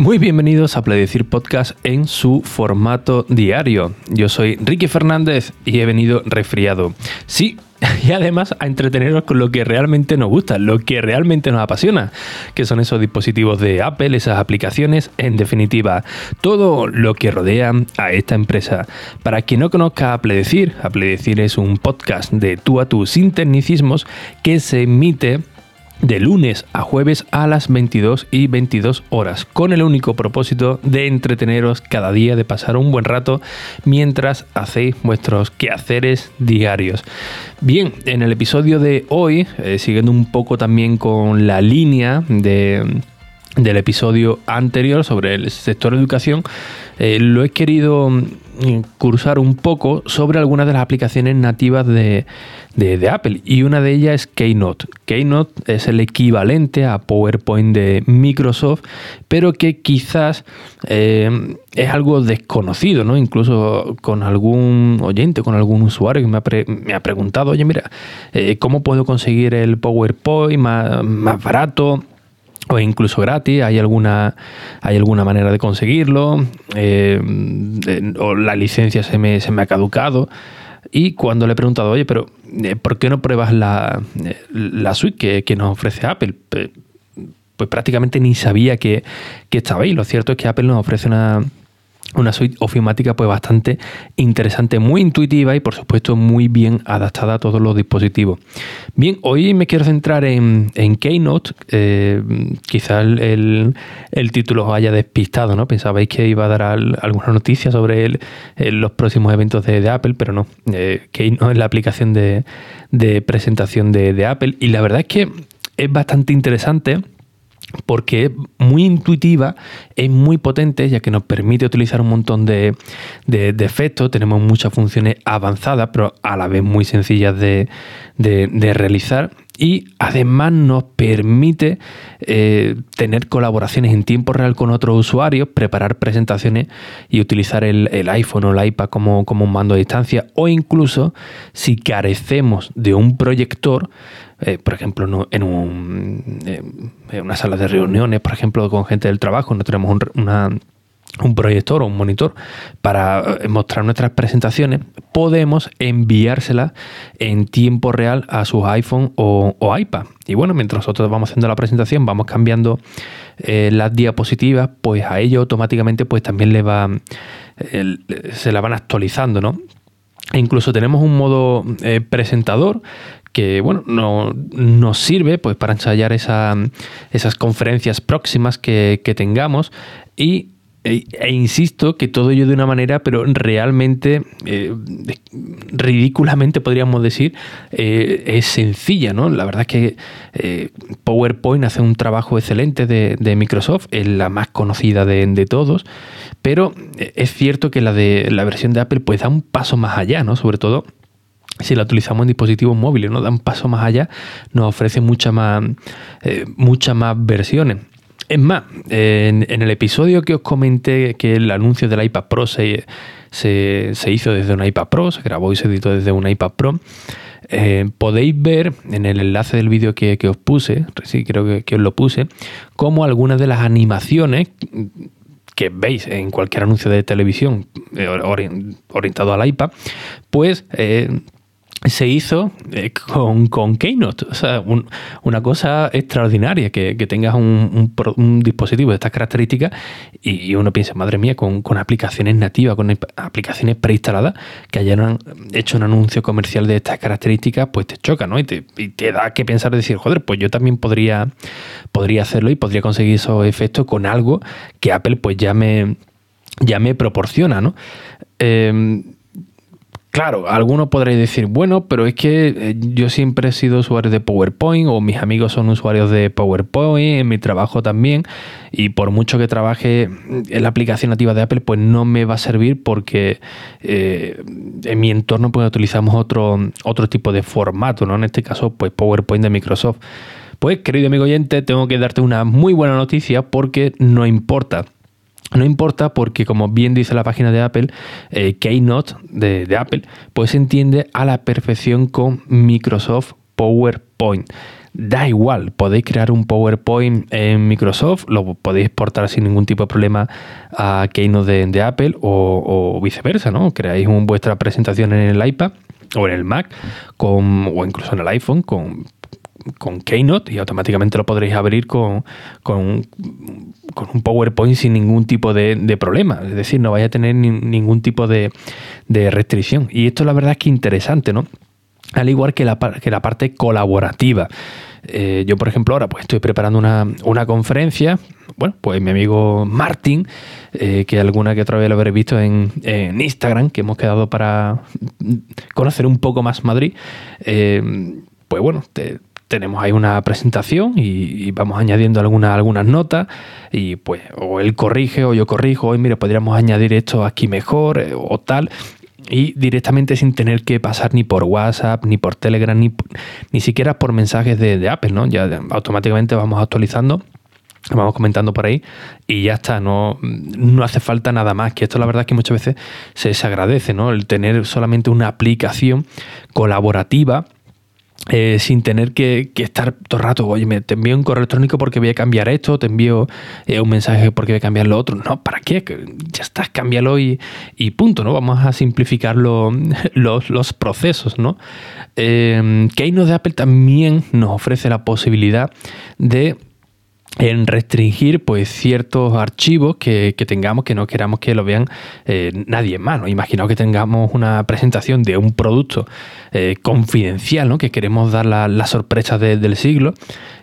Muy bienvenidos a Pledecir Podcast en su formato diario. Yo soy Ricky Fernández y he venido resfriado. Sí, y además a entreteneros con lo que realmente nos gusta, lo que realmente nos apasiona, que son esos dispositivos de Apple, esas aplicaciones, en definitiva, todo lo que rodea a esta empresa. Para quien no conozca Apple Decir, Apple Decir es un podcast de tú a tú sin tecnicismos que se emite de lunes a jueves a las 22 y 22 horas, con el único propósito de entreteneros cada día, de pasar un buen rato mientras hacéis vuestros quehaceres diarios. Bien, en el episodio de hoy, eh, siguiendo un poco también con la línea de del episodio anterior sobre el sector educación, eh, lo he querido cursar un poco sobre algunas de las aplicaciones nativas de, Apple y una de ellas es Keynote. Keynote es el equivalente a PowerPoint de Microsoft, pero que quizás eh, es algo desconocido, ¿no? Incluso con algún oyente, con algún usuario que me ha, preguntado, oye, mira, eh, ¿cómo puedo conseguir el PowerPoint más, más barato? O incluso gratis, hay alguna, hay alguna manera de conseguirlo, eh, o la licencia se me, se me ha caducado. Y cuando le he preguntado, oye, pero eh, ¿por qué no pruebas la, eh, la suite que, nos ofrece Apple? Pues prácticamente ni sabía que, que estaba. Lo cierto es que Apple nos ofrece una, una suite ofimática pues bastante interesante, muy intuitiva y por supuesto muy bien adaptada a todos los dispositivos. Bien, hoy me quiero centrar en, Keynote, eh, quizás el, título os haya despistado, ¿no? Pensabais que iba a dar alguna noticia sobre los próximos eventos de, Apple, pero no, eh, Keynote es la aplicación de, presentación de, de Apple y la verdad es que es bastante interesante porque es muy intuitiva, es muy potente, ya que nos permite utilizar un montón de, efectos, tenemos muchas funciones avanzadas, pero a la vez muy sencillas de, realizar. Y además nos permite eh, tener colaboraciones en tiempo real con otros usuarios, preparar presentaciones y utilizar el, iPhone o el iPad como, como un mando a distancia. O incluso si carecemos de un proyector, eh, por ejemplo, en, una sala de reuniones, por ejemplo, con gente del trabajo, no tenemos un, proyector o un monitor para eh, mostrar nuestras presentaciones, podemos enviárselas en tiempo real a sus iPhone o, iPad. Y bueno, mientras nosotros vamos haciendo la presentación, vamos cambiando eh, las diapositivas, pues a ello automáticamente pues también le va, se la van actualizando, ¿no? E incluso tenemos un modo presentador que bueno, no, nos sirve pues, para ensayar esa, esas conferencias próximas que, tengamos y e, e, insisto que todo ello de una manera, pero realmente, eh, ridículamente podríamos decir, eh, es sencilla, ¿no? La verdad es que eh, PowerPoint hace un trabajo excelente de, Microsoft, es la más conocida de, todos, pero es cierto que la de la versión de Apple pues da un paso más allá, ¿no? Sobre todo si la utilizamos en dispositivos móviles, ¿no? Da un paso más allá, nos ofrece muchas más, muchas más versiones. Es más, en, el episodio que os comenté que el anuncio del iPad Pro se, se, hizo desde un iPad Pro, se grabó y se editó desde un iPad Pro, eh, podéis ver en el enlace del vídeo que, os puse, sí, creo que, que os lo puse, cómo algunas de las animaciones que veis en cualquier anuncio de televisión eh, orientado al iPad, pues se hizo eh, con, con, Keynote. O sea, una cosa extraordinaria que, tengas un, dispositivo de estas características y, uno piensa, madre mía, con, aplicaciones nativas, con aplicaciones preinstaladas que hayan hecho un anuncio comercial de estas características, pues te choca, ¿no? Y te, da que pensar, decir, joder, pues yo también podría, podría hacerlo y podría conseguir esos efectos con algo que Apple pues ya me, ya me proporciona, ¿no? Eh, Claro, algunos podréis decir, bueno, pero es que eh, yo siempre he sido usuario de PowerPoint o mis amigos son usuarios de PowerPoint, en mi trabajo también, y por mucho que trabaje en la aplicación nativa de Apple, pues no me va a servir porque eh, en mi entorno pues utilizamos otro, otro tipo de formato, ¿no? En este caso, pues PowerPoint de Microsoft. Pues, querido amigo oyente, tengo que darte una muy buena noticia porque no importa no importa porque, como bien dice la página de Apple, eh, Keynote de, Apple, pues se entiende a la perfección con Microsoft PowerPoint. da igual, podéis crear un PowerPoint en Microsoft, lo podéis exportar sin ningún tipo de problema a Keynote de, Apple o, viceversa, ¿no? Creáis vuestra presentación en el iPad o en el Mac con, o incluso en el iPhone con con Keynote y automáticamente lo podréis abrir con, con, un PowerPoint sin ningún tipo de, problema. Es decir, no vaya a tener ningún tipo de, restricción. Y esto la verdad es que interesante, ¿no? Al igual que la, que la parte colaborativa. Eh, yo, por ejemplo, ahora pues estoy preparando una, conferencia. Bueno, pues mi amigo Martín, eh, que alguna que otra vez lo habré visto en, Instagram, que hemos quedado para conocer un poco más Madrid. Eh, pues bueno, te, tenemos ahí una presentación y, vamos añadiendo algunas, algunas notas y pues o él corrige o yo corrijo, hoy mire, podríamos añadir esto aquí mejor eh, o tal y directamente sin tener que pasar ni por WhatsApp, ni por Telegram, ni, ni siquiera por mensajes de, Apple, ¿no? Ya automáticamente vamos actualizando vamos comentando por ahí y ya está, no, no hace falta nada más, que esto la verdad es que muchas veces se, se agradece, ¿no? El tener solamente una aplicación colaborativa eh, sin tener que, estar todo el rato, oye, me, te envío un correo electrónico porque voy a cambiar esto, te envío eh, un mensaje porque voy a cambiar lo otro. No, ¿para qué? Ya estás, cámbialo y, y punto, ¿no? Vamos a simplificar los, los, procesos, ¿no? Eh, Keynote de Apple también nos ofrece la posibilidad de en restringir pues ciertos archivos que, tengamos que no queramos que lo vean eh, nadie más. ¿no? Imaginaos que tengamos una presentación de un producto eh, confidencial, ¿no? que queremos dar la, la sorpresa del siglo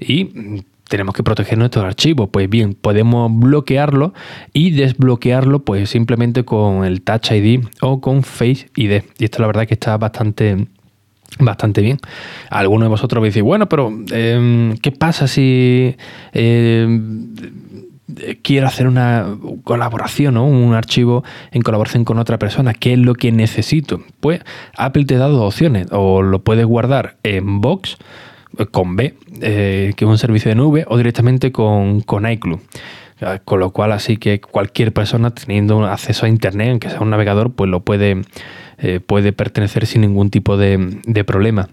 y tenemos que proteger nuestros archivos. Pues bien, podemos bloquearlo y desbloquearlo pues simplemente con el Touch ID o con Face ID. Y esto la verdad que está bastante bastante bien. Algunos de vosotros me bueno, pero em, ¿qué pasa si em, quiero hacer una colaboración o un archivo en colaboración con otra persona? ¿Qué es lo que necesito? Pues Apple te da dos opciones. O lo puedes guardar en Box eh, con B, eh, que es un servicio de nube, o directamente con, con iCloud. Con lo cual, así que cualquier persona teniendo acceso a Internet, aunque sea un navegador, pues lo puede eh, puede pertenecer sin ningún tipo de, de problema.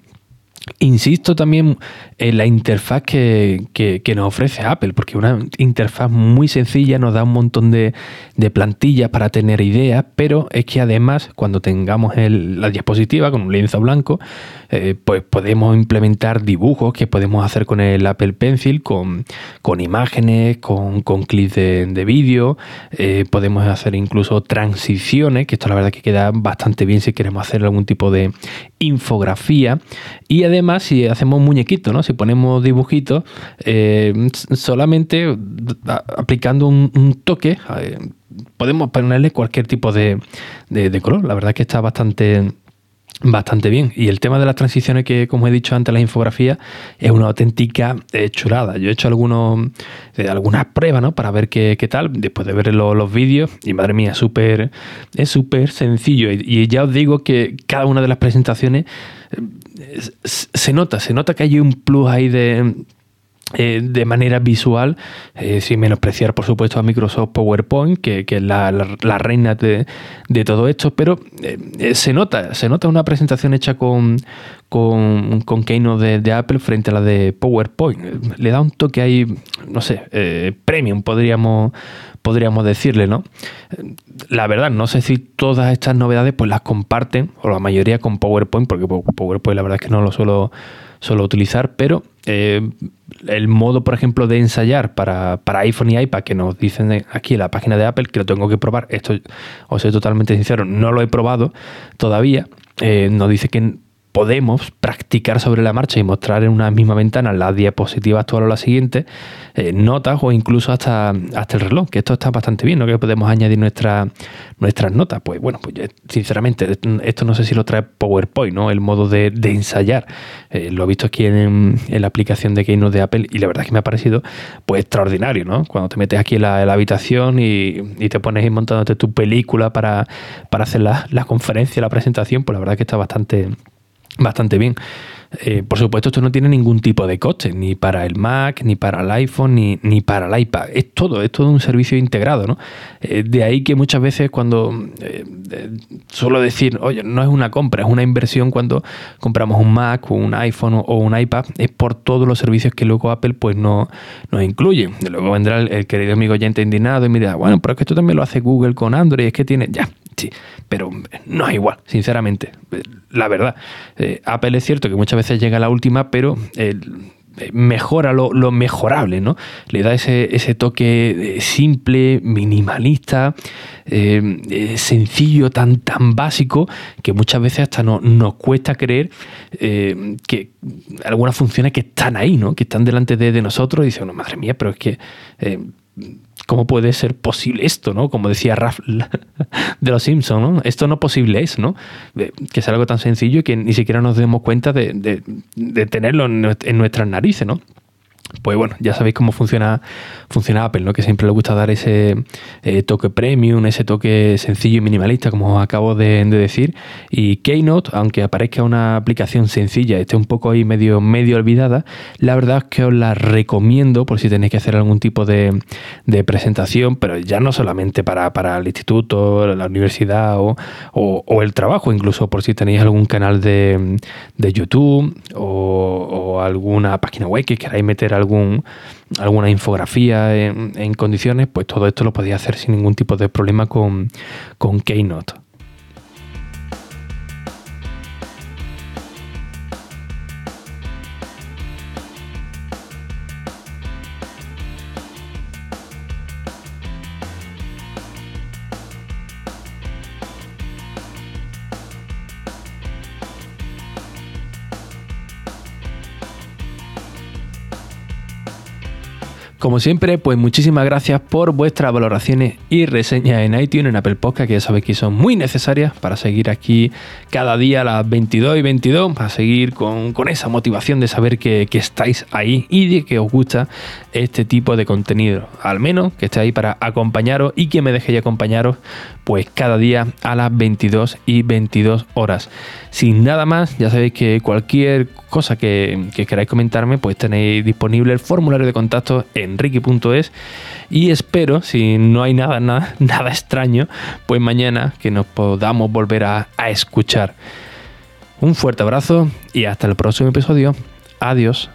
Insisto también en la interfaz que, nos ofrece Apple, porque una interfaz muy sencilla nos da un montón de, plantillas para tener ideas, pero es que además cuando tengamos la diapositiva con un lienzo blanco, eh, pues podemos implementar dibujos que podemos hacer con el Apple Pencil, con, imágenes, con, clips de, vídeo, eh, podemos hacer incluso transiciones, que esto la verdad que queda bastante bien si queremos hacer algún tipo de infografía y si hacemos muñequitos, ¿no? si ponemos dibujitos, eh, solamente aplicando un, toque podemos ponerle cualquier tipo de, de color. La verdad que está bastante bastante bien. Y el tema de las transiciones, que como he dicho antes, la infografía es una auténtica eh, chulada. Yo he hecho algunos, eh, algunas pruebas ¿no? para ver qué, tal, después de ver los vídeos, y madre mía, súper, es súper sencillo. Y, ya os digo que cada una de las presentaciones eh, se nota, se nota que hay un plus ahí de eh, de manera visual, eh, sin menospreciar por supuesto a Microsoft PowerPoint, que, es la, reina de, todo esto, pero eh, se nota, se nota una presentación hecha con, con, con Keynote de, Apple frente a la de PowerPoint. Le da un toque ahí, no sé, premium, podríamos, podríamos decirle, ¿no? La verdad, no sé si todas estas novedades pues las comparten, o la mayoría con PowerPoint, porque PowerPoint la verdad es que no lo suelo, suelo utilizar, pero el modo, por ejemplo, de ensayar para, iPhone y iPad, que nos dicen aquí en la página de Apple, que lo tengo que probar, esto os soy totalmente sincero, no lo he probado todavía, eh, nos dice que podemos practicar sobre la marcha y mostrar en una misma ventana la diapositiva actual o la siguiente, eh, notas o incluso hasta, hasta el reloj, que esto está bastante bien, ¿no? Que podemos añadir nuestra, nuestras notas. Pues bueno, pues sinceramente, esto no sé si lo trae PowerPoint, ¿no? El modo de, ensayar. Eh, lo he visto aquí en, la aplicación de Keynote de Apple y la verdad es que me ha parecido pues extraordinario, ¿no? Cuando te metes aquí en la, habitación y, te pones ahí montándote tu película para, para hacer la, la conferencia, la presentación, pues la verdad es que está bastante bastante bien. Eh, por supuesto, esto no tiene ningún tipo de coste, ni para el Mac, ni para el iPhone, ni, ni para el iPad. Es todo, es todo un servicio integrado. ¿no? Eh, de ahí que muchas veces cuando eh, suelo decir, oye, no es una compra, es una inversión cuando compramos un Mac, o un iPhone o un iPad, es por todos los servicios que luego Apple pues no nos incluye. Luego vendrá el, querido amigo oyente indignado y me dirá, bueno, pero es que esto también lo hace Google con Android, es que tiene, ya, sí, pero no es igual, sinceramente. La verdad, Apple es cierto que muchas veces llega la última, pero eh, mejora lo, mejorable, ¿no? Le da ese, ese toque eh, simple, minimalista, eh, sencillo, tan, tan básico, que muchas veces hasta no, nos cuesta creer que algunas funciones que están ahí, ¿no? Que están delante de, nosotros y dicen, no, madre mía, pero es que ¿cómo puede ser posible esto, no? Como decía Raf de los Simpsons, ¿no? Esto no posible es, ¿no? Que es algo tan sencillo que ni siquiera nos demos cuenta de, de tenerlo en nuestras narices, ¿no? Pues bueno, ya sabéis cómo funciona, funciona Apple, ¿no? que siempre le gusta dar ese eh, toque premium, ese toque sencillo y minimalista, como os acabo de, decir. Y Keynote, aunque aparezca una aplicación sencilla, esté un poco ahí medio, medio olvidada, la verdad es que os la recomiendo por si tenéis que hacer algún tipo de, presentación, pero ya no solamente para, el instituto, la universidad o, el trabajo, incluso por si tenéis algún canal de, YouTube o, alguna página web que queráis meter algún, alguna infografía en, condiciones, pues todo esto lo podía hacer sin ningún tipo de problema con, con Keynote. Como siempre, pues muchísimas gracias por vuestras valoraciones y reseñas en iTunes, en Apple Podcast, que ya sabéis que son muy necesarias para seguir aquí cada día a las 22 y 22, para seguir con, esa motivación de saber que, estáis ahí y de que os gusta este tipo de contenido. Al menos que estéis ahí para acompañaros y que me dejéis acompañaros pues cada día a las 22 y 22 horas. Sin nada más, ya sabéis que cualquier cosa que, queráis comentarme, pues tenéis disponible el formulario de contacto en ricky.es y espero, si no hay nada, nada, nada extraño, pues mañana que nos podamos volver a, a escuchar. Un fuerte abrazo y hasta el próximo episodio. Adiós.